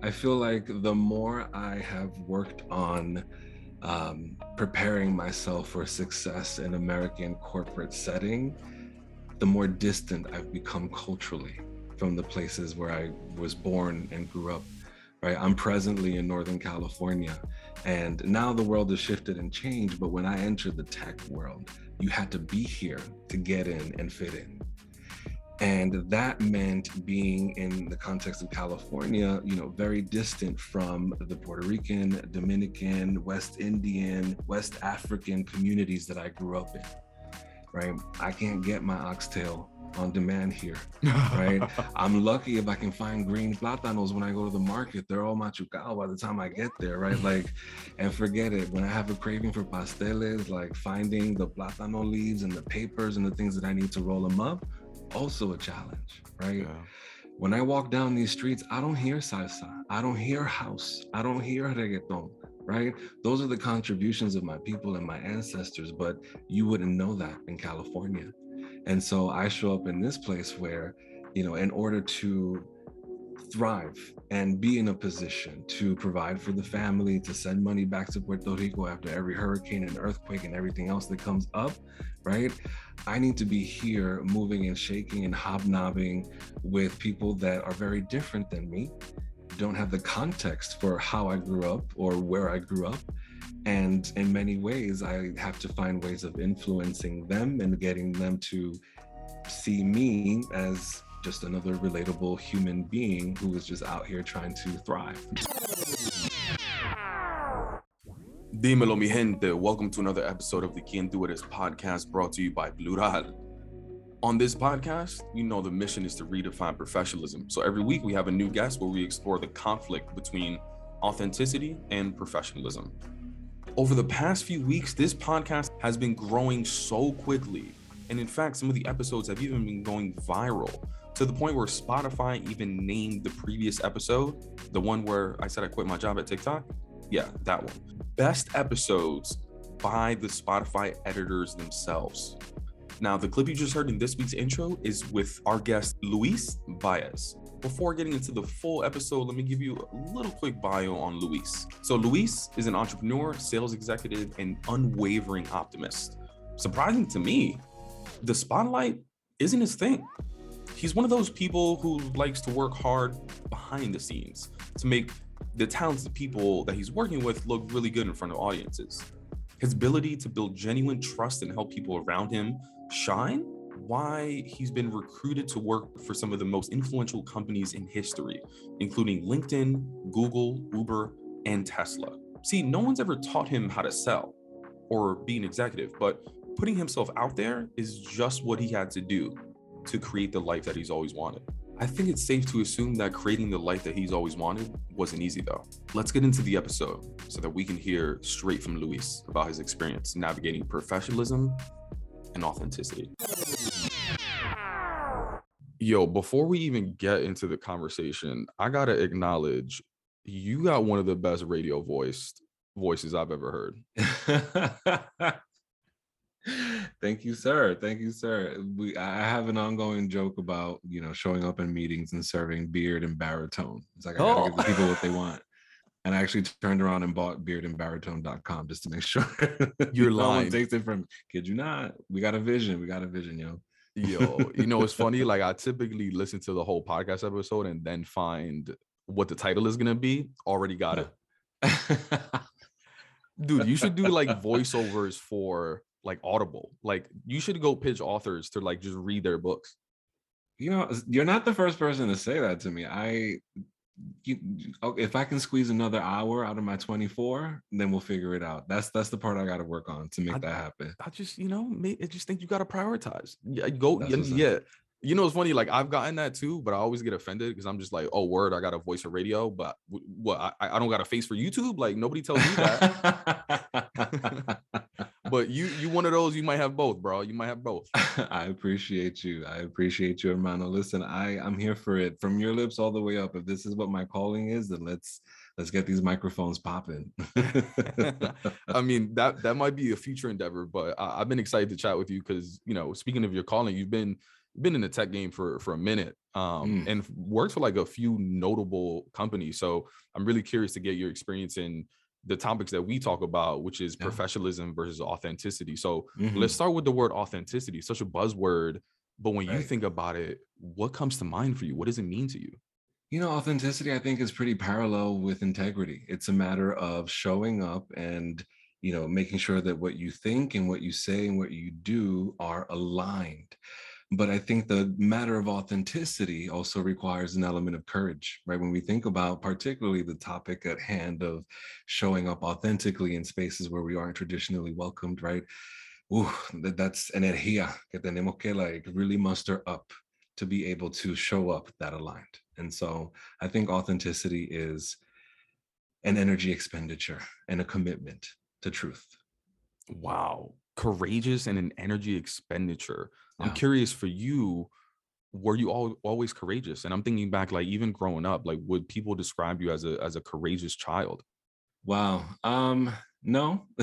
I feel like the more I have worked on um, preparing myself for success in American corporate setting, the more distant I've become culturally from the places where I was born and grew up. Right, I'm presently in Northern California, and now the world has shifted and changed. But when I entered the tech world, you had to be here to get in and fit in and that meant being in the context of california you know very distant from the puerto rican dominican west indian west african communities that i grew up in right? I can't get my oxtail on demand here right? I'm lucky if i can find green plátanos when i go to the market. They're all machucado by the time i get there right? Like and forget it. When i have a craving for pasteles like finding the plátano leaves and the papers and the things that i need to roll them up also a challenge, right? Yeah. When I walk down these streets, I don't hear salsa, I don't hear house, I don't hear reggaeton, right? Those are the contributions of my people and my ancestors, but you wouldn't know that in California. And so I show up in this place where, you know, in order to thrive and be in a position to provide for the family, to send money back to Puerto Rico after every hurricane and earthquake and everything else that comes up, right? I need to be here moving and shaking and hobnobbing with people that are very different than me, don't have the context for how I grew up or where I grew up. And in many ways, I have to find ways of influencing them and getting them to see me as just another relatable human being who is just out here trying to thrive. Dímelo, mi gente. Welcome to another episode of the Quien Do It Is podcast brought to you by Plural. On this podcast, you know the mission is to redefine professionalism. So every week we have a new guest where we explore the conflict between authenticity and professionalism. Over the past few weeks, this podcast has been growing so quickly. And in fact, some of the episodes have even been going viral to the point where Spotify even named the previous episode, the one where I said I quit my job at TikTok. Yeah, that one. Best episodes by the Spotify editors themselves. Now, the clip you just heard in this week's intro is with our guest, Luis Baez. Before getting into the full episode, let me give you a little quick bio on Luis. So, Luis is an entrepreneur, sales executive, and unwavering optimist. Surprising to me, the spotlight isn't his thing. He's one of those people who likes to work hard behind the scenes to make the talented people that he's working with look really good in front of audiences. His ability to build genuine trust and help people around him shine, why he's been recruited to work for some of the most influential companies in history, including LinkedIn, Google, Uber, and Tesla. See, no one's ever taught him how to sell or be an executive, but putting himself out there is just what he had to do to create the life that he's always wanted. I think it's safe to assume that creating the life that he's always wanted wasn't easy though. Let's get into the episode so that we can hear straight from Luis about his experience navigating professionalism and authenticity. Yo, before we even get into the conversation, I gotta acknowledge you got one of the best radio voiced voices I've ever heard. Thank you, sir. Thank you, sir. We I have an ongoing joke about you know showing up in meetings and serving beard and baritone. It's like I gotta oh. give the people what they want. Oh. And I actually turned around and bought beardandbaritone.com just to make sure you're lying. No takes it from kid you not. We got a vision. We got a vision, yo. Yo, you know it's funny. Like I typically listen to the whole podcast episode and then find what the title is gonna be. Already got it. Dude, you should do like voiceovers for like Audible. Like you should go pitch authors to like just read their books. You know, you're not the first person to say that to me. I you, oh, if I can squeeze another hour out of my 24, then we'll figure it out. That's that's the part I got to work on to make I, that happen. I just, you know, I just think you got to prioritize. Yeah, go. Yeah, yeah, you know, it's funny. Like I've gotten that too, but I always get offended because I'm just like, oh, word, I got a voice for radio, but what? I, I don't got a face for YouTube. Like nobody tells me that. but you you one of those you might have both bro. You might have both. I appreciate you. I appreciate you hermano. Listen i i'm here for it. From your lips all the way up. If this is what my calling is then let's let's get these microphones popping. I mean that that might be a future endeavor but I, have been excited to chat with you because you know speaking of your calling you've been been in the tech game for for a minute um, mm. and worked for like a few notable companies. So I'm really curious to get your experience in the topics that we talk about, which is yeah. professionalism versus authenticity. So mm-hmm. let's start with the word authenticity, such a buzzword. But when right. you think about it, what comes to mind for you? What does it mean to you? You know, authenticity, I think, is pretty parallel with integrity. It's a matter of showing up and, you know, making sure that what you think and what you say and what you do are aligned. But I think the matter of authenticity also requires an element of courage, right? When we think about particularly the topic at hand of showing up authentically in spaces where we aren't traditionally welcomed, right? Ooh, that, that's energía que tenemos que like really muster up to be able to show up that aligned. And so I think authenticity is an energy expenditure and a commitment to truth. Wow. Courageous and an energy expenditure. I'm curious for you, were you all, always courageous? And I'm thinking back, like even growing up, like would people describe you as a as a courageous child? Wow. Um, no.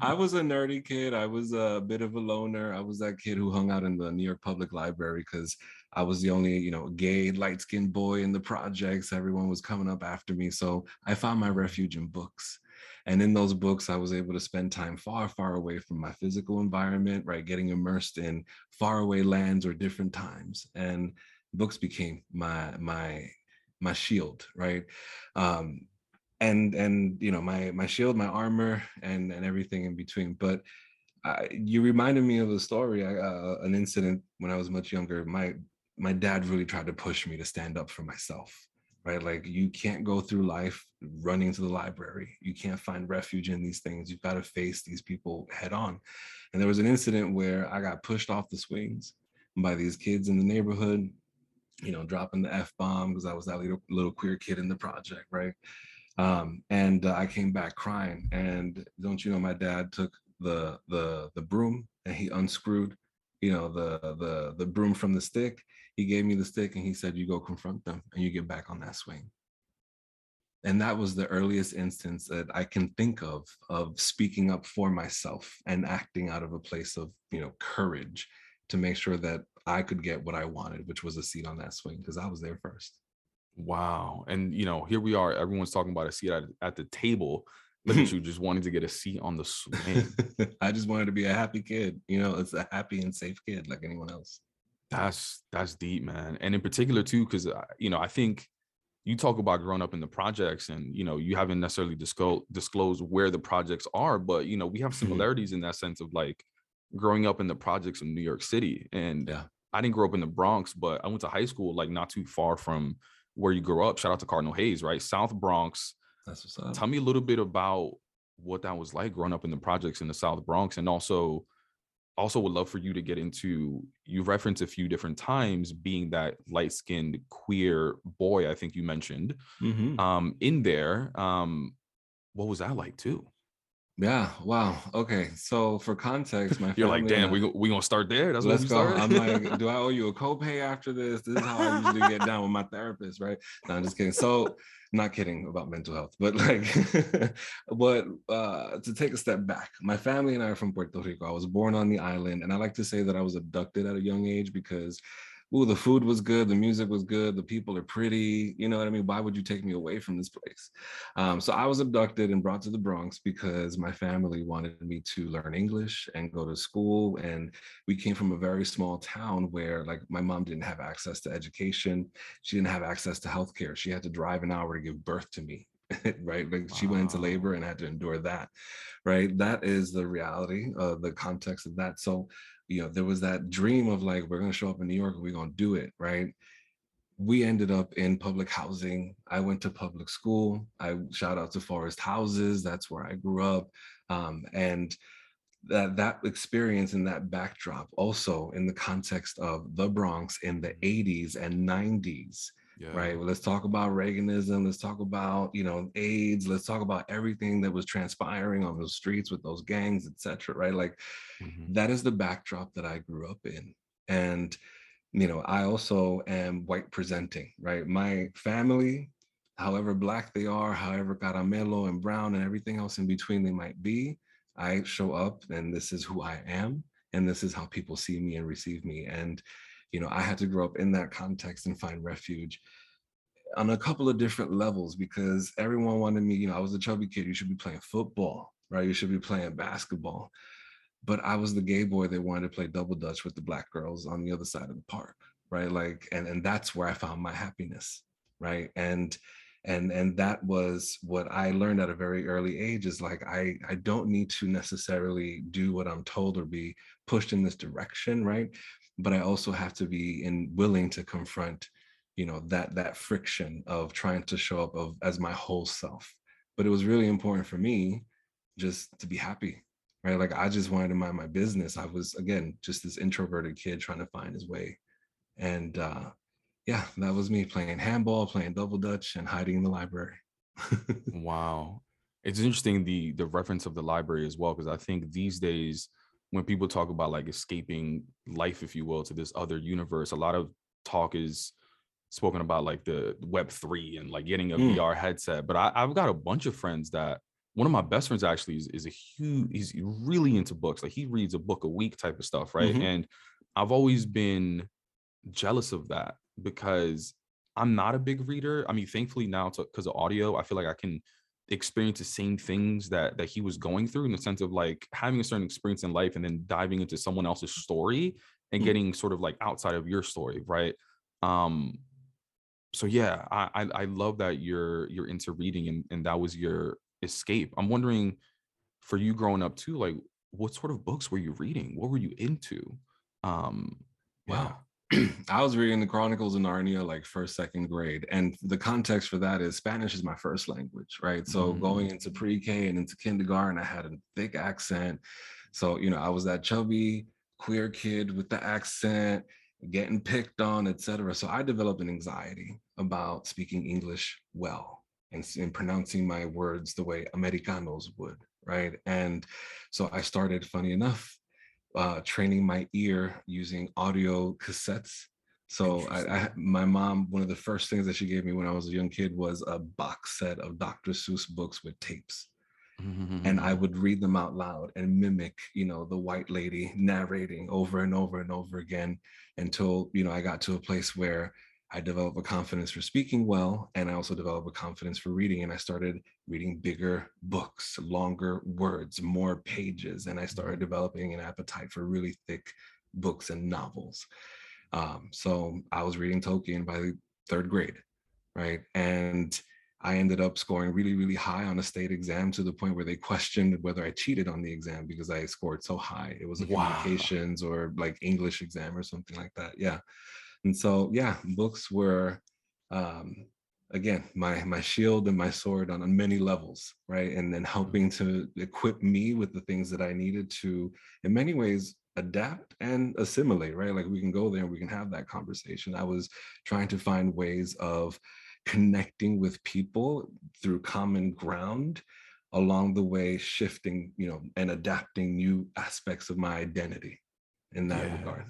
I was a nerdy kid. I was a bit of a loner. I was that kid who hung out in the New York Public Library because I was the only, you know, gay, light-skinned boy in the projects. Everyone was coming up after me. So I found my refuge in books. And in those books, I was able to spend time far, far away from my physical environment, right? Getting immersed in faraway lands or different times. And books became my my my shield, right? Um, and and you know my my shield, my armor, and and everything in between. But I, you reminded me of a story, uh, an incident when I was much younger. My my dad really tried to push me to stand up for myself right? Like you can't go through life running to the library. You can't find refuge in these things. You've got to face these people head on. And there was an incident where I got pushed off the swings by these kids in the neighborhood, you know, dropping the F bomb because I was that little, little queer kid in the project, right? Um, and uh, I came back crying. And don't you know, my dad took the the the broom and he unscrewed, you know, the the the broom from the stick he gave me the stick and he said, You go confront them and you get back on that swing. And that was the earliest instance that I can think of of speaking up for myself and acting out of a place of, you know, courage to make sure that I could get what I wanted, which was a seat on that swing because I was there first. Wow. And you know, here we are. Everyone's talking about a seat at, at the table. Look at you just wanting to get a seat on the swing. I just wanted to be a happy kid. You know, it's a happy and safe kid like anyone else. That's that's deep, man. And in particular too, because you know, I think you talk about growing up in the projects, and you know, you haven't necessarily disclosed disclosed where the projects are, but you know, we have mm-hmm. similarities in that sense of like growing up in the projects in New York City. And yeah. I didn't grow up in the Bronx, but I went to high school like not too far from where you grew up. Shout out to Cardinal Hayes, right? South Bronx. That's what's up. Tell me a little bit about what that was like growing up in the projects in the South Bronx, and also also would love for you to get into you referenced a few different times being that light-skinned queer boy i think you mentioned mm-hmm. um in there um what was that like too yeah. Wow. Okay. So for context, my family. you're like, damn, we we gonna start there. That's let's go. I'm like, do I owe you a copay after this? This is how I usually get down with my therapist, right? No, I'm just kidding. So, not kidding about mental health, but like, but uh, to take a step back, my family and I are from Puerto Rico. I was born on the island, and I like to say that I was abducted at a young age because ooh, the food was good, the music was good, the people are pretty. You know what I mean? Why would you take me away from this place? Um, so I was abducted and brought to the Bronx because my family wanted me to learn English and go to school. And we came from a very small town where, like, my mom didn't have access to education. She didn't have access to healthcare. She had to drive an hour to give birth to me. right like wow. she went into labor and had to endure that right that is the reality of the context of that so you know, there was that dream of like, we're going to show up in New York and we're going to do it, right? We ended up in public housing. I went to public school. I shout out to Forest Houses. That's where I grew up. Um, and that that experience and that backdrop also in the context of the Bronx in the 80s and 90s yeah. right? Well, let's talk about Reaganism. Let's talk about you know AIDS. Let's talk about everything that was transpiring on those streets with those gangs, etc. Right? Like mm-hmm. that is the backdrop that I grew up in, and you know I also am white presenting. Right? My family, however black they are, however caramelo and brown and everything else in between they might be, I show up and this is who I am. and this is how people see me and receive me and you know i had to grow up in that context and find refuge on a couple of different levels because everyone wanted me you know i was a chubby kid you should be playing football right? You should be playing basketball. But i was the gay boy that wanted to play double dutch with the black girls on the other side of the park right? Like and and that's where i found my happiness right? And and and that was what i learned at a very early age is like i i don't need to necessarily do what i'm told or be pushed in this direction right but i also have to be in willing to confront you know that that friction of trying to show up of as my whole self. But it was really important for me just to be happy right? Like i just wanted to mind my business. I was again just this introverted kid trying to find his way. And uh yeah, that was me playing handball, playing double dutch, and hiding in the library. wow, it's interesting the the reference of the library as well because I think these days when people talk about like escaping life, if you will, to this other universe, a lot of talk is spoken about like the web three and like getting a mm. VR headset. But I, have got a bunch of friends that one of my best friends actually is, is a huge he's really into books. Like he reads a book a week type of stuff, right? Mm-hmm. And I've always been jealous of that because I'm not a big reader. I mean, thankfully now because of audio, I feel like I can experience the same things that that he was going through in the sense of like having a certain experience in life and then diving into someone else's story and mm-hmm. getting sort of like outside of your story, right? Um so yeah, I, I I love that you're you're into reading and, and that was your escape. I'm wondering for you growing up too, like what sort of books were you reading? What were you into? Um yeah. I was reading the Chronicles of Narnia like first, second grade. And the context for that is Spanish is my first language, right? So mm-hmm. going into pre-K and into kindergarten, I had a thick accent. So, you know, I was that chubby queer kid with the accent, getting picked on, etc. So I developed an anxiety about speaking English well and, and pronouncing my words the way Americanos would, right? And so I started, funny enough, uh, training my ear using audio cassettes. So I, I, my mom, one of the first things that she gave me when I was a young kid was a box set of Dr. Seuss books with tapes. Mm-hmm. And I would read them out loud and mimic, you know, the white lady narrating over and over and over again until, you know, I got to a place where I developed a confidence for speaking well, and I also developed a confidence for reading. And I started reading bigger books, longer words, more pages, and I started mm-hmm. developing an appetite for really thick books and novels. Um, so I was reading Tolkien by the third grade, right? And I ended up scoring really, really high on a state exam to the point where they questioned whether I cheated on the exam because I scored so high. It was a wow. communications or like English exam or something like that. Yeah. And so, yeah, books were, um, again, my my shield and my sword on, on many levels, right? And then helping to equip me with the things that I needed to, in many ways, adapt and assimilate, right? Like we can go there and we can have that conversation. I was trying to find ways of connecting with people through common ground along the way shifting you know and adapting new aspects of my identity in that yeah. regard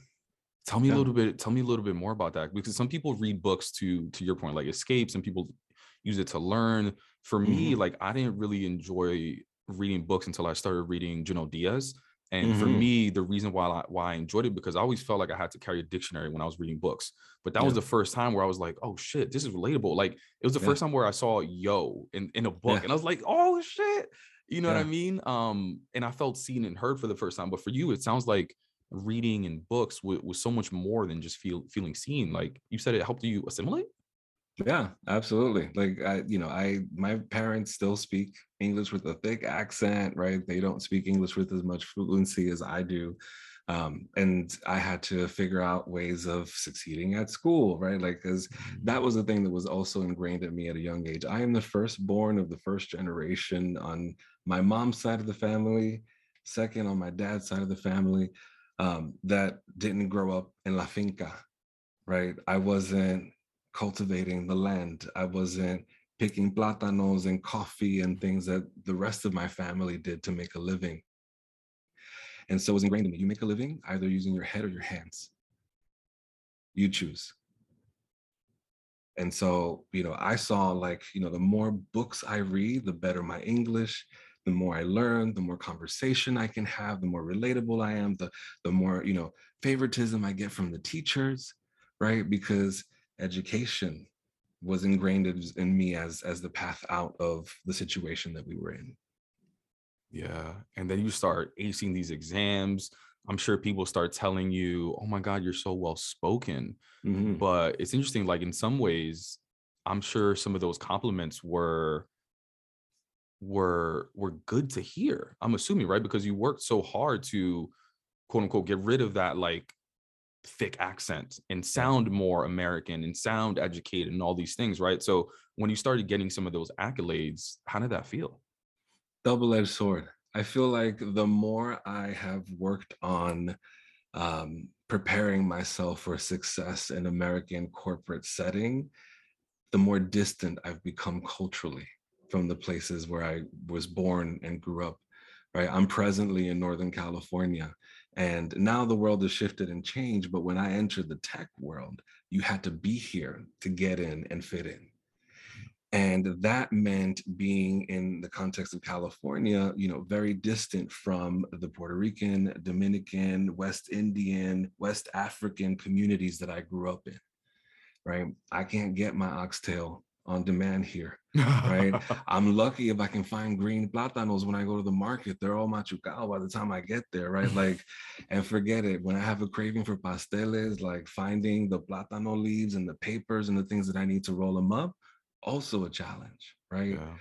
Tell me yeah. a little bit. Tell me a little bit more about that because some people read books to to your point, like escape. Some people use it to learn. For me, mm-hmm. like I didn't really enjoy reading books until I started reading Junot Diaz. And mm-hmm. for me, the reason why I, why I enjoyed it because I always felt like I had to carry a dictionary when I was reading books. But that yeah. was the first time where I was like, "Oh shit, this is relatable." Like it was the yeah. first time where I saw "yo" in in a book, yeah. and I was like, "Oh shit," you know what I mean? Um, and I felt seen and heard for the first time. But for you, it sounds like reading and books was, was so much more than just feel feeling seen like you said it helped you assimilate? Yeah absolutely like i you know i my parents still speak english with a thick accent right? They don't speak english with as much fluency as i do um, and i had to figure out ways of succeeding at school right? Like because mm-hmm. that was the thing that was also ingrained in me at a young age. I am the firstborn of the first generation on my mom's side of the family second on my dad's side of the family um, that didn't grow up in La Finca, right? I wasn't cultivating the land. I wasn't picking plátanos and coffee and things that the rest of my family did to make a living. And so it was ingrained in me. You make a living either using your head or your hands. You choose. And so, you know, I saw like, you know, the more books I read, the better my English, the more I learn, the more conversation I can have, the more relatable I am, the, the more, you know, favoritism I get from the teachers, right? Because education was ingrained in me as as the path out of the situation that we were in. Yeah. And then you start acing these exams. I'm sure people start telling you, oh my God, you're so well spoken. Mm-hmm. But it's interesting, like in some ways, I'm sure some of those compliments were were were good to hear. I'm assuming, right? Because you worked so hard to quote unquote get rid of that like thick accent and sound more American and sound educated and all these things, right? So when you started getting some of those accolades, how did that feel? Double-edged sword. I feel like the more I have worked on um, preparing myself for success in American corporate setting, the more distant I've become culturally from the places where I was born and grew up. Right. I'm presently in Northern California. And now the world has shifted and changed. But when I entered the tech world, you had to be here to get in and fit in. And that meant being in the context of California, you know, very distant from the Puerto Rican, Dominican, West Indian, West African communities that I grew up in. Right. I can't get my oxtail on demand here, right? I'm lucky if I can find green plátanos when I go to the market. They're all machucado by the time I get there, right? Like, and forget it. When I have a craving for pasteles, like finding the plátano leaves and the papers and the things that I need to roll them up, also a challenge, right? Yeah.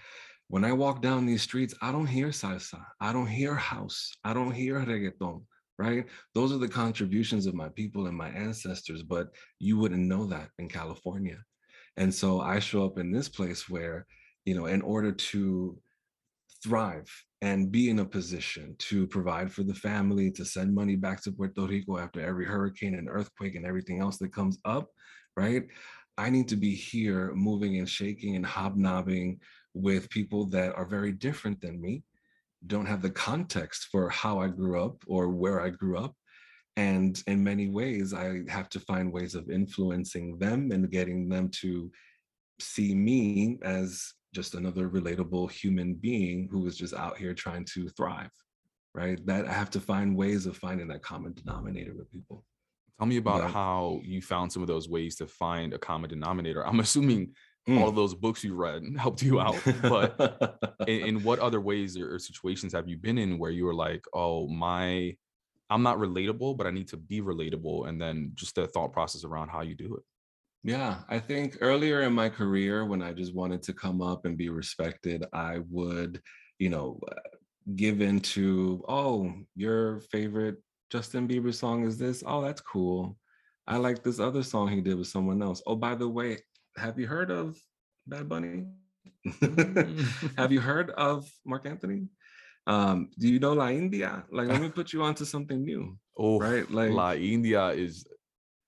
When I walk down these streets, I don't hear salsa. I don't hear house. I don't hear reggaeton right? Those are the contributions of my people and my ancestors, but you wouldn't know that in California. And so I show up in this place where, you know, in order to thrive and be in a position to provide for the family, to send money back to Puerto Rico after every hurricane and earthquake and everything else that comes up, right? I need to be here moving and shaking and hobnobbing with people that are very different than me, don't have the context for how I grew up or where I grew up, and in many ways i have to find ways of influencing them and getting them to see me as just another relatable human being who is just out here trying to thrive right that i have to find ways of finding that common denominator with people tell me about yeah. how you found some of those ways to find a common denominator i'm assuming mm. all of those books you read helped you out but in, in, what other ways or, or situations have you been in where you were like oh my I'm not relatable, but I need to be relatable. And then just the thought process around how you do it. Yeah, I think earlier in my career, when I just wanted to come up and be respected, I would, you know, give into, oh, your favorite Justin Bieber song is this. Oh, that's cool. I like this other song he did with someone else. Oh, by the way, have you heard of Bad Bunny? Mm. have you heard of Marc Anthony? Um, do you know La India? Like, let me put you onto something new. Oh, right. Like La India is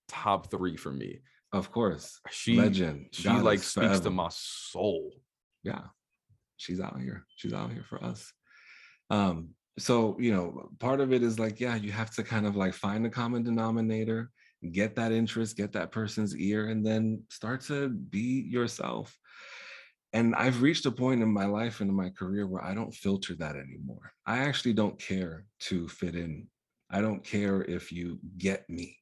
top three for me. Of course. She legend. She like speaks forever. to my soul. Yeah. She's out here. She's out here for us. Um, so you know, part of it is like, yeah, you have to kind of like find a common denominator, get that interest, get that person's ear, and then start to be yourself and I've reached a point in my life and in my career where I don't filter that anymore. I actually don't care to fit in. I don't care if you get me,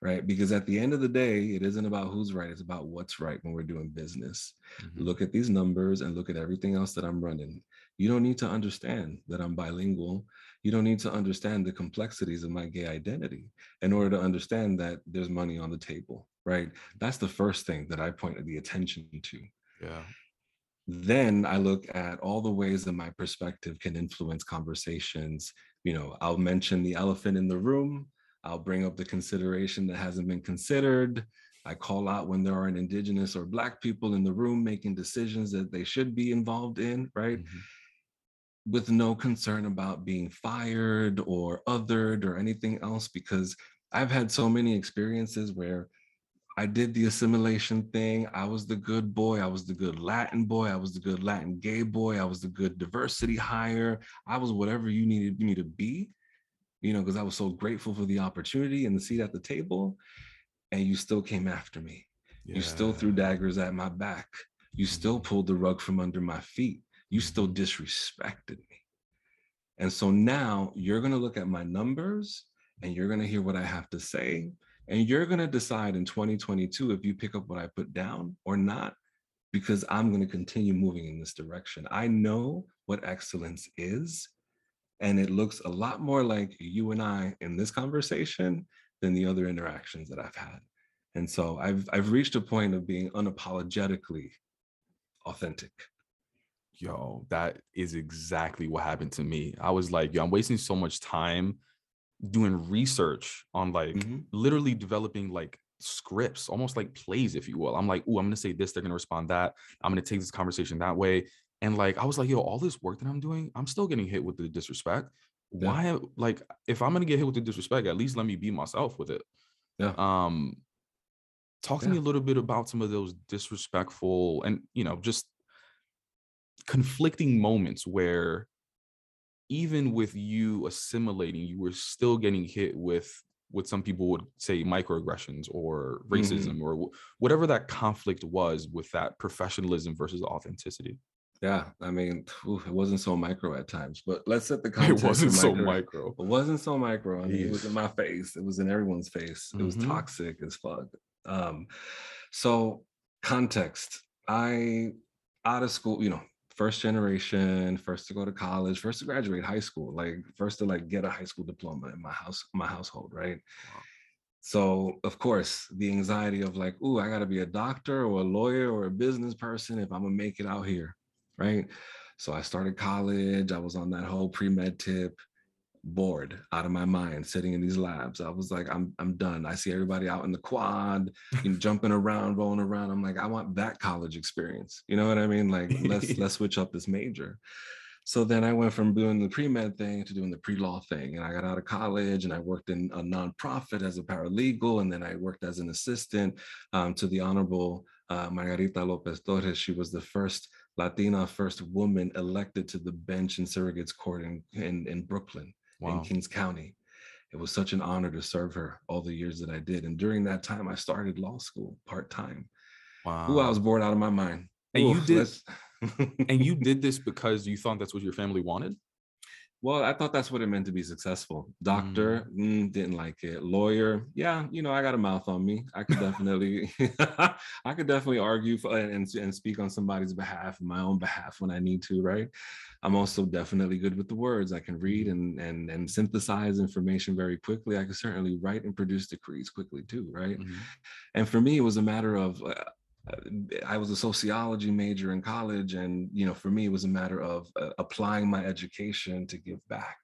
right? Because at the end of the day, it isn't about who's right, it's about what's right when we're doing business. Mm-hmm. Look at these numbers and look at everything else that I'm running. You don't need to understand that I'm bilingual. You don't need to understand the complexities of my gay identity in order to understand that there's money on the table, right? That's the first thing that I point the attention to. Yeah then I look at all the ways that my perspective can influence conversations. You know, I'll mention the elephant in the room. I'll bring up the consideration that hasn't been considered. I call out when there are an indigenous or black people in the room making decisions that they should be involved in, right? Mm-hmm. With no concern about being fired or othered or anything else, because I've had so many experiences where I did the assimilation thing. I was the good boy. I was the good Latin boy. I was the good Latin gay boy. I was the good diversity hire. I was whatever you needed me to be, you know, because I was so grateful for the opportunity and the seat at the table. And you still came after me. Yeah. You still threw daggers at my back. You still mm-hmm. pulled the rug from under my feet you still Mm-hmm. disrespected me. And so now you're going to look at my numbers and you're going to hear what I have to say. And you're going to decide in 2022 if you pick up what I put down or not, because I'm going to continue moving in this direction. I know what excellence is. And it looks a lot more like you and I in this conversation than the other interactions that I've had. And so I've I've reached a point of being unapologetically authentic. Yo, that is exactly what happened to me. I was like, yo, I'm wasting so much time doing research on like Mhm. literally developing like scripts, almost like plays, if you will. I'm like, oh, I'm gonna say this, they're gonna respond that. I'm gonna take this conversation that way. And like, I was like, yo, all this work that I'm doing, I'm still getting hit with the disrespect. Yeah. Why, like, if I'm gonna get hit with the disrespect, at least let me be myself with it. Yeah. Um, talk to me a little bit about some of those disrespectful and you know just conflicting moments where even with you assimilating you were still getting hit with what some people would say microaggressions or racism or wh- whatever that conflict was with that professionalism versus authenticity Yeah. I mean, ooh, it wasn't so micro at times, but let's set the context. it wasn't of so micro. micro It wasn't so micro. I mean, it was in my face. It was in everyone's face. It was Mhm. toxic as fuck. Um, so context. I out of school, you know, first generation, first to go to college, first to graduate high school, like first to like get a high school diploma in my house, my household, right? Wow. So of course, the anxiety of like, ooh, I gotta be a doctor or a lawyer or a business person if I'm gonna make it out here, right? So I started college. I was on that whole pre-med tip, bored out of my mind, sitting in these labs. I was like, I'm I'm done. I see everybody out in the quad, you know, jumping around, rolling around. I'm like, I want that college experience. You know what I mean? Like, let's let's switch up this major. So then I went from doing the pre-med thing to doing the pre-law thing. And I got out of college and I worked in a nonprofit as a paralegal. And then I worked as an assistant um, to the Honorable uh, Margarita Lopez Torres. She was the first Latina, first woman elected to the bench in surrogates court in, in, in Brooklyn, in Kings County. It was such an honor to serve her all the years that I did. And during that time, I started law school part-time. wow Ooh, I was bored out of my mind. And you did- and you did this because you thought that's what your family wanted Well, I thought that's what it meant to be successful. Doctor, mm, didn't like it. Lawyer, yeah, you know, I got a mouth on me. I could definitely, I could definitely argue for, and and speak on somebody's behalf, my own behalf when I need to. Right. I'm also definitely good with the words. I can read and and and synthesize information very quickly. I can certainly write and produce decrees quickly too. Right. Mhm. And for me, it was a matter of. Uh, I was a sociology major in college, and you know, for me, it was a matter of uh, applying my education to give back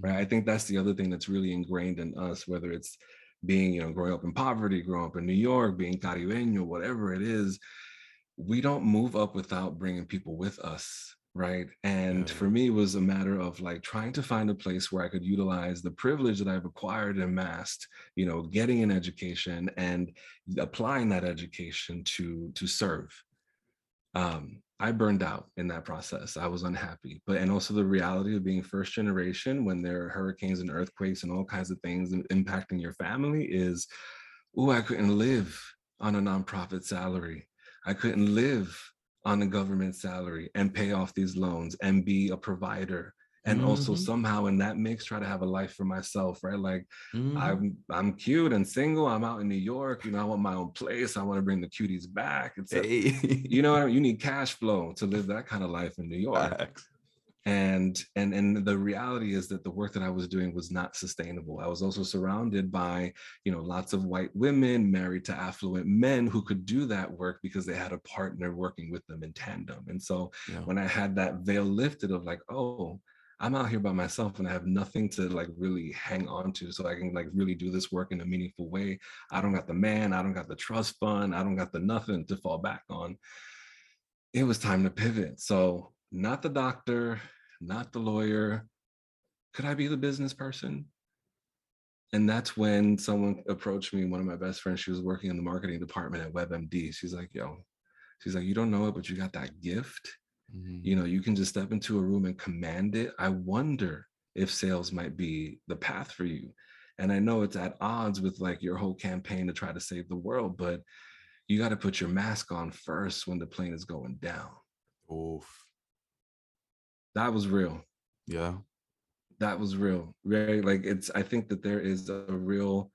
right i think that's the other thing that's really ingrained in us whether it's being you know growing up in poverty growing up in new york being caribeño whatever it is we don't move up without bringing people with us right? And Yeah. for me it was a matter of like trying to find a place where i could utilize the privilege that i've acquired and amassed you know getting an education and applying that education to to serve. Um i burned out in that process. I was unhappy. But and also the reality of being first generation when there are hurricanes and earthquakes and all kinds of things impacting your family is oh i couldn't live on a nonprofit salary. I couldn't live on a government salary and pay off these loans and be a provider and also Mhm. somehow in that mix try to have a life for myself right like Mhm. I'm I'm cute and single. I'm out in New York. You know, I want my own place. I want to bring the cuties back. It's Hey. you know what I mean? You need cash flow to live that kind of life in New York. Facts. And and and the reality is that the work that I was doing was not sustainable. I was also surrounded by, you know, lots of white women married to affluent men who could do that work because they had a partner working with them in tandem. And so Yeah. when I had that veil lifted of like, oh, I'm out here by myself and I have nothing to like really hang on to so I can like really do this work in a meaningful way. I don't got the man, I don't got the trust fund, I don't got the nothing to fall back on. It was time to pivot. So, not the doctor, not the lawyer. Could I be the business person? And that's when someone approached me, one of my best friends, she was working in the marketing department at WebMD. She's like, yo, she's like, you don't know it, but you got that gift Mhm. you know you can just step into a room and command it i wonder if sales might be the path for you and i know it's at odds with like your whole campaign to try to save the world but you got to put your mask on first when the plane is going down Oof. That was real. Yeah. That was real. Very like it's I think that there is a real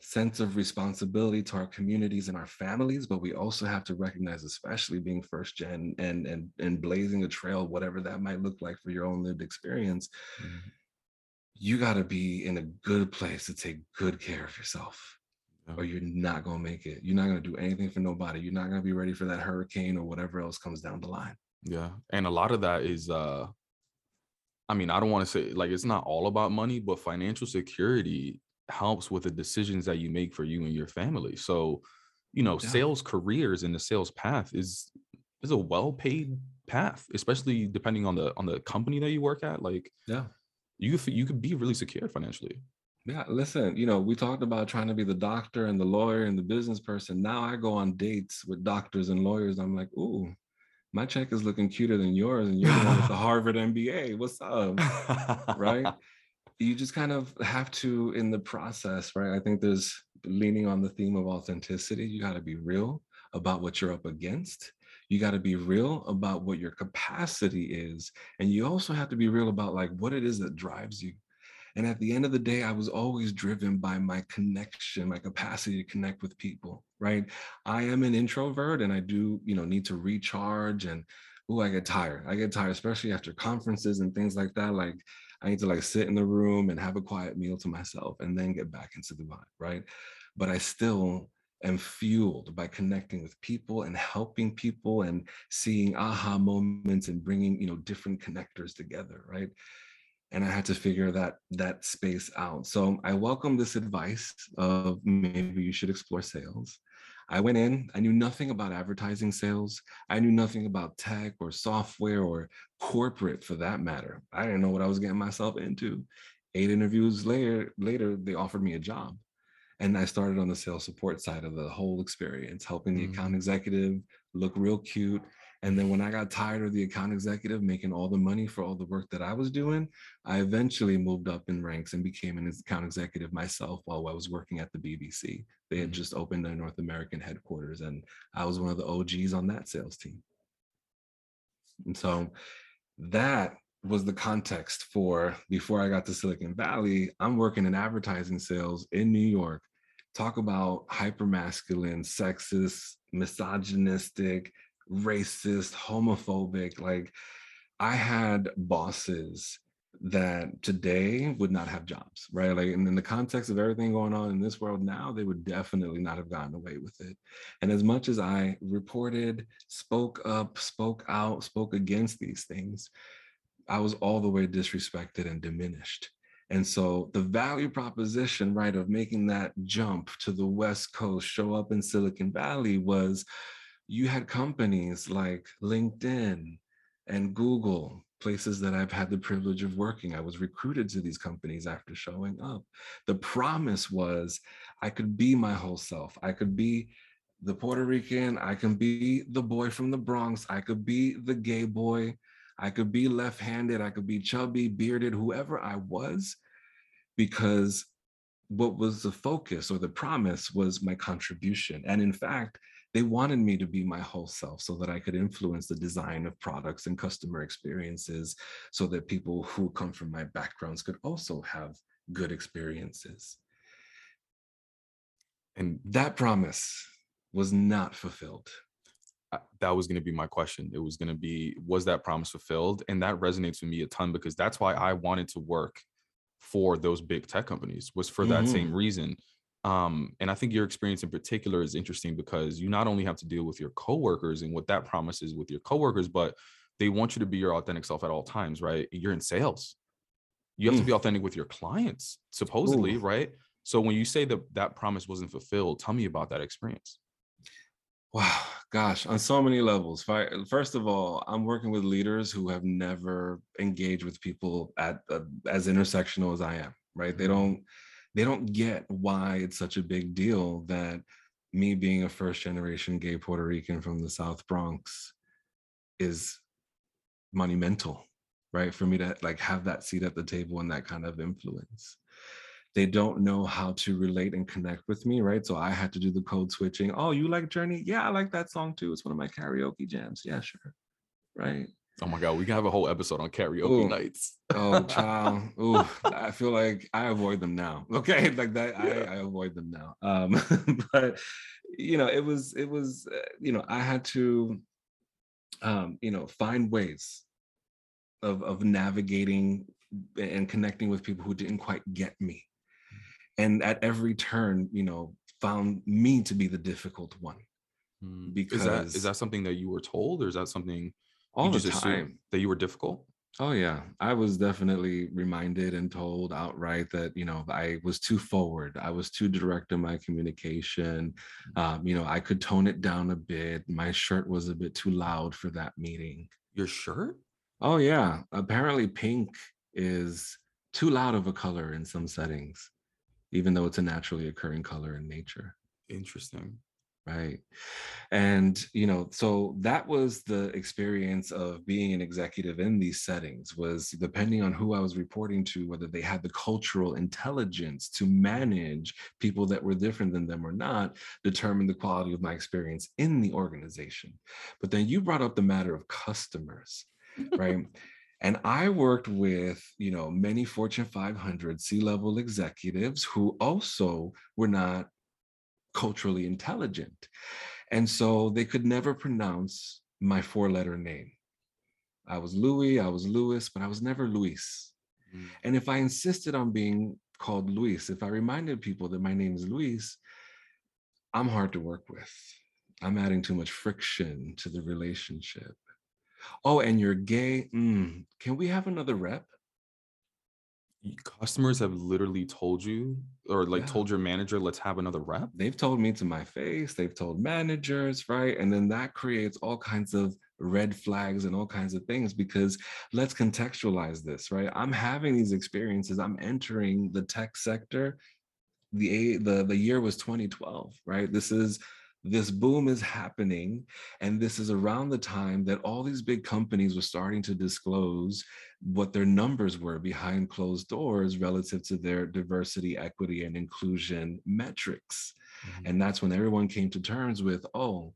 sense of responsibility to our communities and our families but we also have to recognize especially being first gen and and and blazing a trail whatever that might look like for your own lived experience mm-hmm. you got to be in a good place to take good care of yourself or you're not going to make it you're not going to do anything for nobody you're not going to be ready for that hurricane or whatever else comes down the line yeah and a lot of that is uh I mean, I don't want to say like it's not all about money, but financial security helps with the decisions that you make for you and your family. So, you know, yeah. sales careers and the sales path is is a well-paid path, especially depending on the on the company that you work at. Like, yeah, you you could be really secure financially. Yeah, listen, you know, we talked about trying to be the doctor and the lawyer and the business person. Now I go on dates with doctors and lawyers. I'm like, ooh, my check is looking cuter than yours, and you're the one with the Harvard MBA. What's up? right? you just kind of have to in the process right i think there's leaning on the theme of authenticity you got to be real about what you're up against you got to be real about what your capacity is and you also have to be real about like what it is that drives you and at the end of the day i was always driven by my connection my capacity to connect with people right i am an introvert and i do you know need to recharge and oh i get tired i get tired especially after conferences and things like that like I need to like sit in the room and have a quiet meal to myself and then get back into the vibe, right? But I still am fueled by connecting with people and helping people and seeing aha moments and bringing, you know, different connectors together, right? And I had to figure that that space out. So I welcome this advice of maybe you should explore sales. I went in, I knew nothing about advertising sales. I knew nothing about tech or software or corporate for that matter. I didn't know what I was getting myself into. Eight interviews later, later they offered me a job. And I started on the sales support side of the whole experience, helping the mm-hmm. account executive look real cute and then when I got tired of the account executive making all the money for all the work that I was doing, I eventually moved up in ranks and became an account executive myself while I was working at the BBC. They had mm-hmm. just opened their North American headquarters, and I was one of the OGs on that sales team. And so that was the context for before I got to Silicon Valley. I'm working in advertising sales in New York. Talk about hyper masculine, sexist, misogynistic, racist, homophobic. Like I had bosses that today would not have jobs, right? Like, and in the context of everything going on in this world now, they would definitely not have gotten away with it. And as much as I reported, spoke up, spoke out, spoke against these things, I was all the way disrespected and diminished. And so the value proposition, right, of making that jump to the West Coast, show up in Silicon Valley was you had companies like LinkedIn and Google, places that I've had the privilege of working. I was recruited to these companies after showing up. The promise was I could be my whole self. I could be the Puerto Rican, I can be the boy from the Bronx, I could be the gay boy, I could be left handed, I could be chubby, bearded, whoever I was, because what was the focus or the promise was my contribution. And in fact, they wanted me to be my whole self so that I could influence the design of products and customer experiences so that people who come from my backgrounds could also have good experiences. And that promise was not fulfilled. That was going to be my question. It was going to be, was that promise fulfilled? And that resonates with me a ton because that's why I wanted to work for those big tech companies was for that mm-hmm. same reason um, and I think your experience in particular is interesting because you not only have to deal with your coworkers and what that promises with your coworkers, but they want you to be your authentic self at all times, right? You're in sales. You have mm. to be authentic with your clients, supposedly, Ooh. right? So when you say that that promise wasn't fulfilled, tell me about that experience. Wow, gosh, on so many levels. First of all, I'm working with leaders who have never engaged with people at uh, as intersectional as I am, right? They mm-hmm. don't they don't get why it's such a big deal that me being a first generation gay Puerto Rican from the South Bronx is monumental, right? For me to like have that seat at the table and that kind of influence. They don't know how to relate and connect with me, right? So I had to do the code switching. Oh, you like Journey? Yeah, I like that song too. It's one of my karaoke jams. Yeah, sure. Right. Oh my god, we can have a whole episode on karaoke Ooh. nights. Oh, child. Ooh, I feel like I avoid them now. Okay, like that. Yeah. I, I avoid them now. Um, but you know, it was it was uh, you know I had to um, you know find ways of of navigating and connecting with people who didn't quite get me, and at every turn, you know, found me to be the difficult one Because is that is that something that you were told, or is that something all the time. that you were difficult? Oh yeah, I was definitely reminded and told outright that you know I was too forward. I was too direct in my communication. Um, you know, I could tone it down a bit. My shirt was a bit too loud for that meeting. Your shirt? Oh yeah, apparently pink is too loud of a color in some settings, even though it's a naturally occurring color in nature. Interesting. Right. And, you know, so that was the experience of being an executive in these settings was depending on who I was reporting to, whether they had the cultural intelligence to manage people that were different than them or not, determine the quality of my experience in the organization. But then you brought up the matter of customers, right? And I worked with, you know, many Fortune 500 C-level executives who also were not culturally intelligent. And so they could never pronounce my four letter name. I was Louis, I was Louis, but I was never Luis. Mm. And if I insisted on being called Luis, if I reminded people that my name is Luis, I'm hard to work with. I'm adding too much friction to the relationship. Oh, and you're gay. Mm, can we have another rep? Customers have literally told you, or like Yeah. told your manager, let's have another rep. they've told me to my face they've told managers right and then that creates all kinds of red flags and all kinds of things because let's contextualize this right i'm having these experiences i'm entering the tech sector the a- the the year was 2012 right this is this boom is happening and this is around the time that all these big companies were starting to disclose what their numbers were behind closed doors relative to their diversity equity and inclusion metrics Mhm. and that's when everyone came to terms with, oh,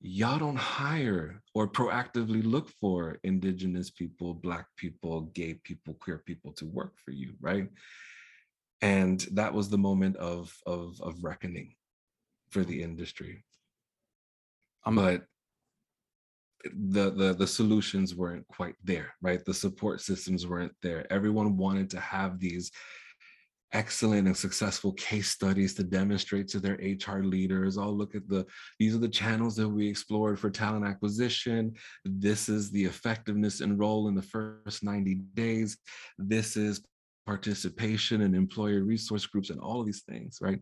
y'all don't hire or proactively look for indigenous people, black people, gay people, queer people to work for you, right? And that was the moment of of, of reckoning for the industry. I'm- but the, the the solutions weren't quite there, right? The support systems weren't there. Everyone wanted to have these excellent and successful case studies to demonstrate to their HR leaders. Oh, look at the, these are the channels that we explored for talent acquisition. This is the effectiveness and role in the first 90 days. This is participation and employer resource groups and all of these things, right?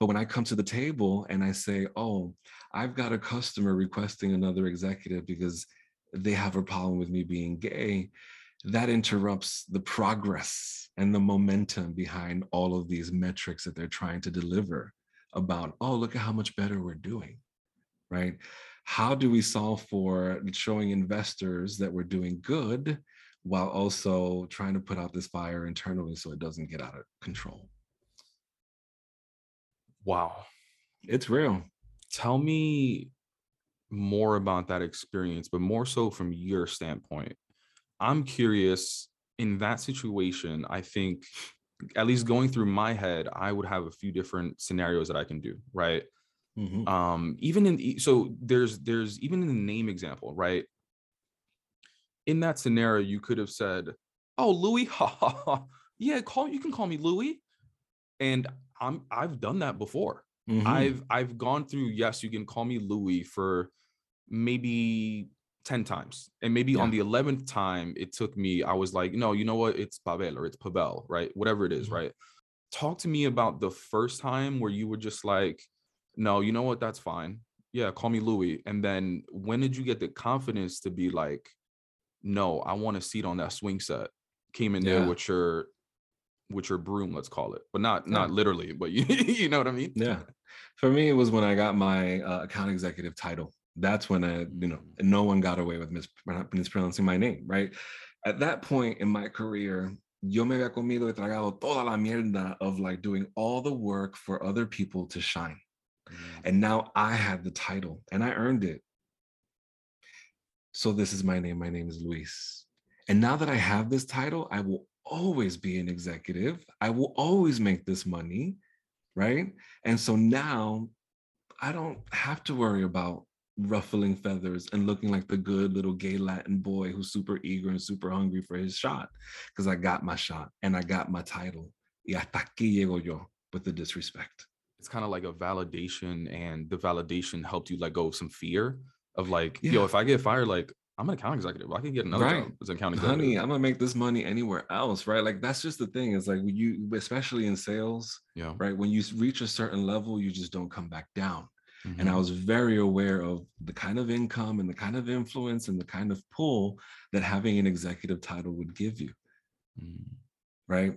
But when I come to the table and I say, oh, I've got a customer requesting another executive because they have a problem with me being gay, that interrupts the progress and the momentum behind all of these metrics that they're trying to deliver about, oh, look at how much better we're doing, right? How do we solve for showing investors that we're doing good while also trying to put out this fire internally so it doesn't get out of control? Wow. It's real. Tell me more about that experience, but more so from your standpoint. I'm curious in that situation, I think at least going through my head, I would have a few different scenarios that I can do, right? Mhm. um even in the- so there's there's even in the name example right in that scenario you could have said oh louis ha ha ha yeah call you can call me louis and i'm i've done that before. Mhm. i've i've gone through yes you can call me louis for maybe 10 times and maybe on the 11th time it took me i was like no you know what? It's pavel or it's pavel right? Whatever it is, Mhm. right? Talk to me about the first time where you were just like no you know what? That's fine. Yeah call me louis. And then when did you get the confidence to be like no i want a seat on that swing set. Came in Yeah. there with your with your broom let's call it but not not literally but you, you know what i mean Yeah. For me, it was when I got my uh, account executive title. That's when I, you know, Mm. no one got away with mispronouncing my name, right? At that point in my career, yo me había comido y tragado toda la mierda of like doing all the work for other people to shine. Mm. And now I had the title and I earned it. So this is my name. My name is Luis. And now that I have this title, I will always be an executive. I will always make this money. Right. And so now I don't have to worry about ruffling feathers and looking like the good little gay Latin boy who's super eager and super hungry for his shot because I got my shot and I got my title. Y hasta aquí llego yo with the disrespect. It's kind of like a validation, and the validation helped you let go of some fear of like, yeah. yo, if I get fired, like I'm an account executive. I can get another right. job as an account executive. Honey, I'm gonna make this money anywhere else, right? Like that's just the thing. Is like when you, especially in sales, yeah, right. When you reach a certain level, you just don't come back down. Mm-hmm. And I mm-hmm. was very aware of the kind of income and the kind of influence and the kind of pull that having an executive title would give you. Mm-hmm. Right.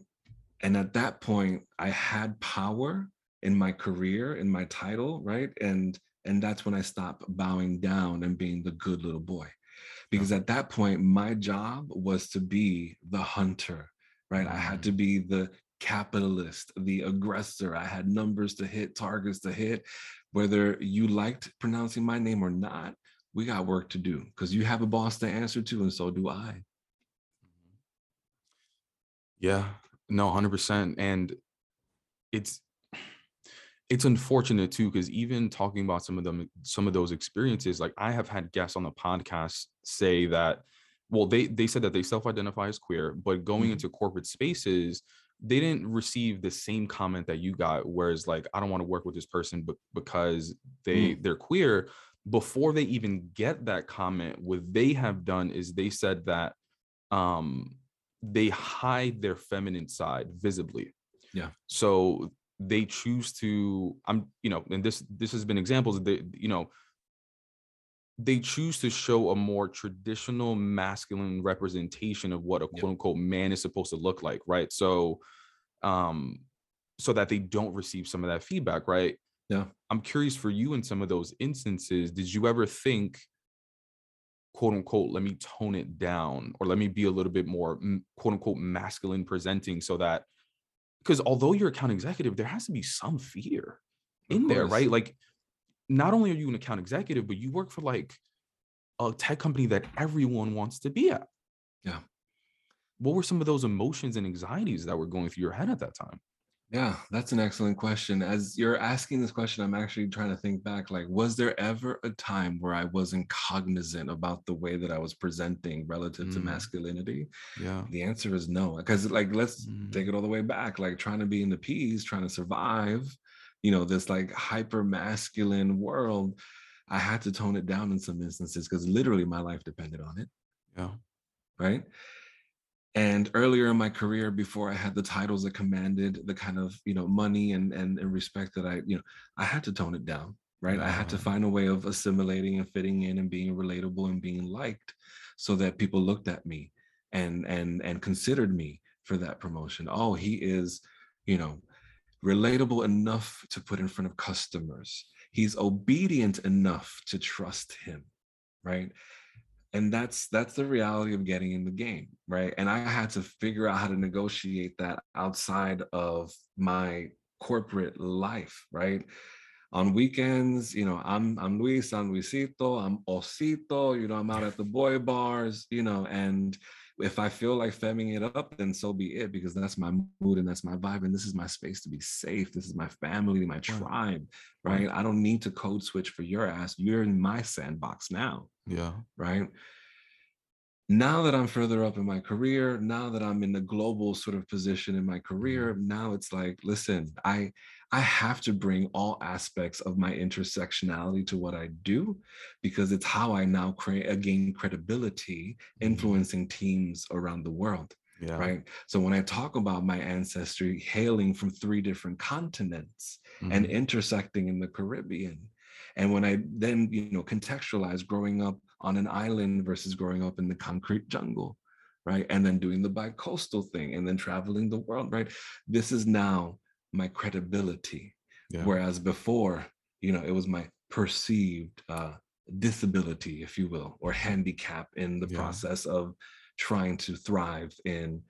And at that point, I had power in my career, in my title, right? And and that's when I stopped bowing down and being the good little boy. Because at that point, my job was to be the hunter, right? Mm-hmm. I had to mm-hmm. be the capitalist, the aggressor. I had numbers to hit, targets to hit. Whether you liked pronouncing my name or not, we got work to do because you have a boss to answer to, and so do I. Yeah, no, 100%. And it's, it's unfortunate too because even talking about some of them some of those experiences like i have had guests on the podcast say that well they they said that they self-identify as queer but going mm-hmm. into corporate spaces they didn't receive the same comment that you got whereas like i don't want to work with this person but because they mm. they're queer before they even get that comment what they have done is they said that um they hide their feminine side visibly yeah so they choose to i'm you know and this this has been examples they you know they choose to show a more traditional masculine representation of what a quote unquote man is supposed to look like, right? So, um, so that they don't receive some of that feedback, right? Yeah. I'm curious for you in some of those instances, did you ever think, quote unquote, let me tone it down or let me be a little bit more quote unquote masculine presenting so that because although you're account executive, there has to be some fear in there, right? Like not only are you an account executive, but you work for like a tech company that everyone wants to be at. Yeah. What were some of those emotions and anxieties that were going through your head at that time? Yeah, that's an excellent question. As you're asking this question, I'm actually trying to think back like, was there ever a time where I wasn't cognizant about the way that I was presenting relative mm. to masculinity? Yeah. The answer is no. Because, like, let's mm. take it all the way back. Like, trying to be in the P's, trying to survive, you know this like hyper masculine world i had to tone it down in some instances because literally my life depended on it yeah right and earlier in my career before i had the titles that commanded the kind of you know money and and, and respect that i you know i had to tone it down right i had to mm-hmm. find a way of assimilating and fitting in and being relatable and being liked so that people looked at me and and and considered me for that promotion oh he is you know relatable enough to put in front of customers. He's obedient enough to trust him, right? And that's that's the reality of getting in the game, right? And I had to figure out how to negotiate that outside of my corporate life, right? On weekends, you know, I'm I'm Luis, I'm Luisito, I'm Osito, you know, I'm out at the boy bars, you know, and if I feel like femming it up, then so be it, because that's my mood and that's my vibe. And this is my space to be safe. This is my family, my tribe, right? I don't need to code switch for your ass. You're in my sandbox now. Yeah. Right. Now that I'm further up in my career, now that I'm in the global sort of position in my career, mm-hmm. now it's like, listen, I I have to bring all aspects of my intersectionality to what I do because it's how I now create uh, gain credibility mm-hmm. influencing teams around the world. Yeah. Right. So when I talk about my ancestry hailing from three different continents mm-hmm. and intersecting in the Caribbean, and when I then, you know, contextualize growing up on an island versus growing up in the concrete jungle, right? And then doing the bi-coastal thing and then traveling the world, right? This is now my credibility. Yeah. Whereas before, you know, it was my perceived uh, disability, if you will, or handicap in the yeah. process of trying to thrive in,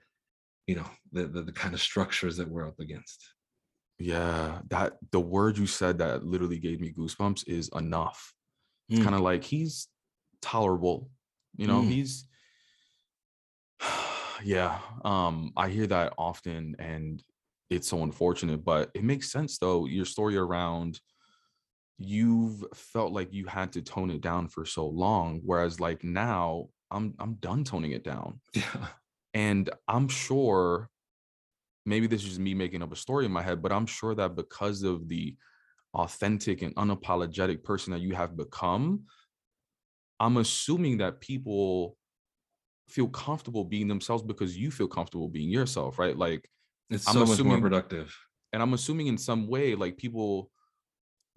you know, the, the, the kind of structures that we're up against. Yeah, that the word you said that literally gave me goosebumps is enough. It's mm. kind of like he's tolerable, You know, mm. he's yeah. Um, I hear that often and it's so unfortunate, but it makes sense though. Your story around you've felt like you had to tone it down for so long whereas like now i'm i'm done toning it down yeah and i'm sure maybe this is just me making up a story in my head but i'm sure that because of the authentic and unapologetic person that you have become i'm assuming that people feel comfortable being themselves because you feel comfortable being yourself right like it's so I'm much more productive and i'm assuming in some way like people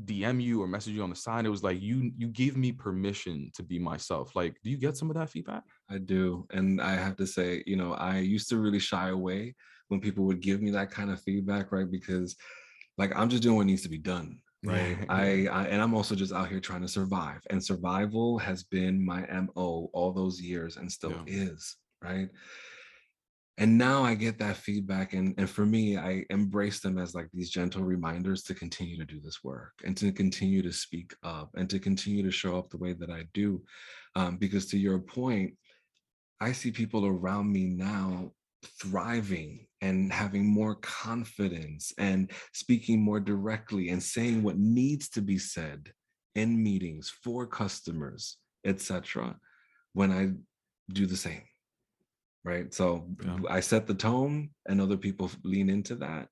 DM you or message you on the side. It was like you you gave me permission to be myself. Like, do you get some of that feedback? I do. And I have to say, you know, I used to really shy away when people would give me that kind of feedback, right? Because like I'm just doing what needs to be done. Right. Yeah. I, I and I'm also just out here trying to survive. And survival has been my MO all those years and still yeah. is. Right and now i get that feedback and, and for me i embrace them as like these gentle reminders to continue to do this work and to continue to speak up and to continue to show up the way that i do um, because to your point i see people around me now thriving and having more confidence and speaking more directly and saying what needs to be said in meetings for customers etc when i do the same right? So yeah. I set the tone and other people lean into that.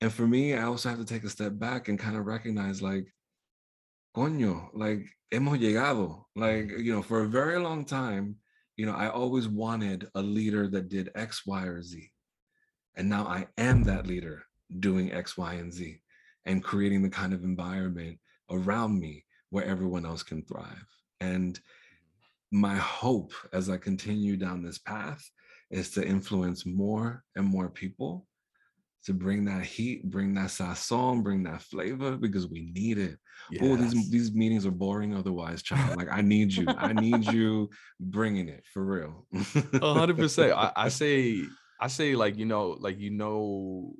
And for me, I also have to take a step back and kind of recognize like, coño, like hemos llegado. Mm. Like, you know, for a very long time, you know, I always wanted a leader that did X, Y, or Z. And now I am that leader doing X, Y, and Z and creating the kind of environment around me where everyone else can thrive. And my hope as I continue down this path is to influence more and more people to bring that heat, bring that sazon, bring that flavor because we need it. Yes. Oh, these these meetings are boring otherwise, child. Like I need you. I need you bringing it for real. hundred percent. I say I say like you know like you know.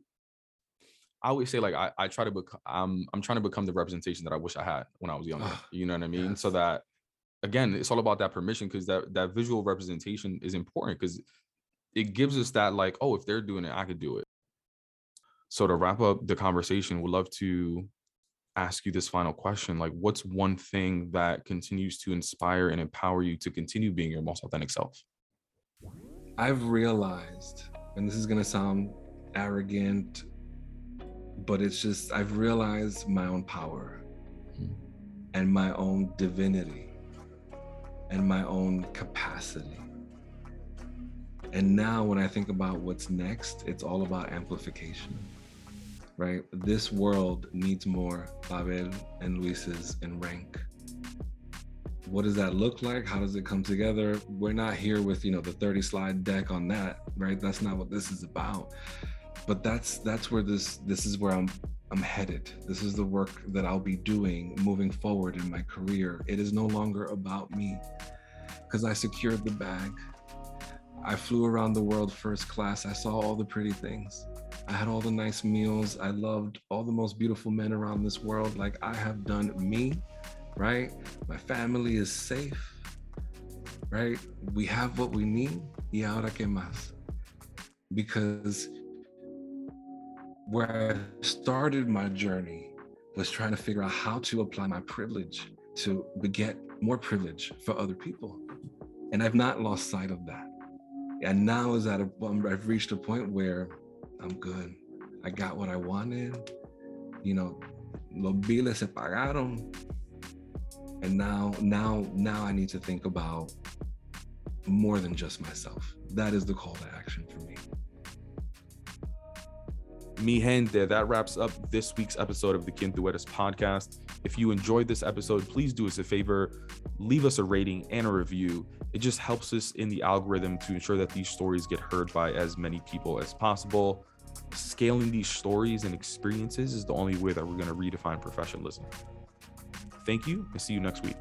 I always say like I, I try to become I'm I'm trying to become the representation that I wish I had when I was younger. you know what I mean? Yes. So that again, it's all about that permission because that that visual representation is important because it gives us that like, oh, if they're doing it, I could do it. So to wrap up the conversation, we'd love to ask you this final question. Like, what's one thing that continues to inspire and empower you to continue being your most authentic self? I've realized, and this is gonna sound arrogant, but it's just I've realized my own power mm-hmm. and my own divinity and my own capacity. And now, when I think about what's next, it's all about amplification, right? This world needs more Pavel and Luis's in rank. What does that look like? How does it come together? We're not here with, you know, the 30 slide deck on that, right? That's not what this is about. But that's that's where this this is where I'm I'm headed. This is the work that I'll be doing moving forward in my career. It is no longer about me because I secured the bag. I flew around the world first class. I saw all the pretty things. I had all the nice meals. I loved all the most beautiful men around this world. Like I have done me, right? My family is safe, right? We have what we need. Y ahora qué más? Because where I started my journey was trying to figure out how to apply my privilege to beget more privilege for other people. And I've not lost sight of that. And now is at a um, I've reached a point where I'm good. I got what I wanted. You know, los biles se pagaron. And now, now, now I need to think about more than just myself. That is the call to action for me. Mi gente, that wraps up this week's episode of the Tú podcast. If you enjoyed this episode, please do us a favor, leave us a rating and a review. It just helps us in the algorithm to ensure that these stories get heard by as many people as possible. Scaling these stories and experiences is the only way that we're going to redefine professionalism. Thank you and see you next week.